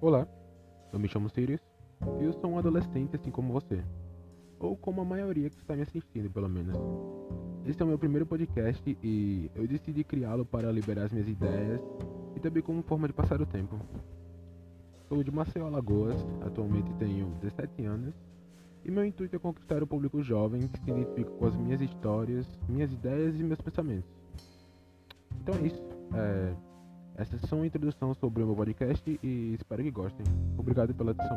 Olá, eu me chamo Sirius e eu sou um adolescente assim como você. Ou como a maioria que está me assistindo, pelo menos. Este é o meu primeiro podcast e eu decidi criá-lo para liberar as minhas ideias e também como forma de passar o tempo. Sou de Maceió, Alagoas, atualmente tenho 17 anos e meu intuito é conquistar o público jovem que se identifica com as minhas histórias, minhas ideias e meus pensamentos. Então é isso. É... Essas são a introdução sobre o meu podcast e espero que gostem. Obrigado pela atenção.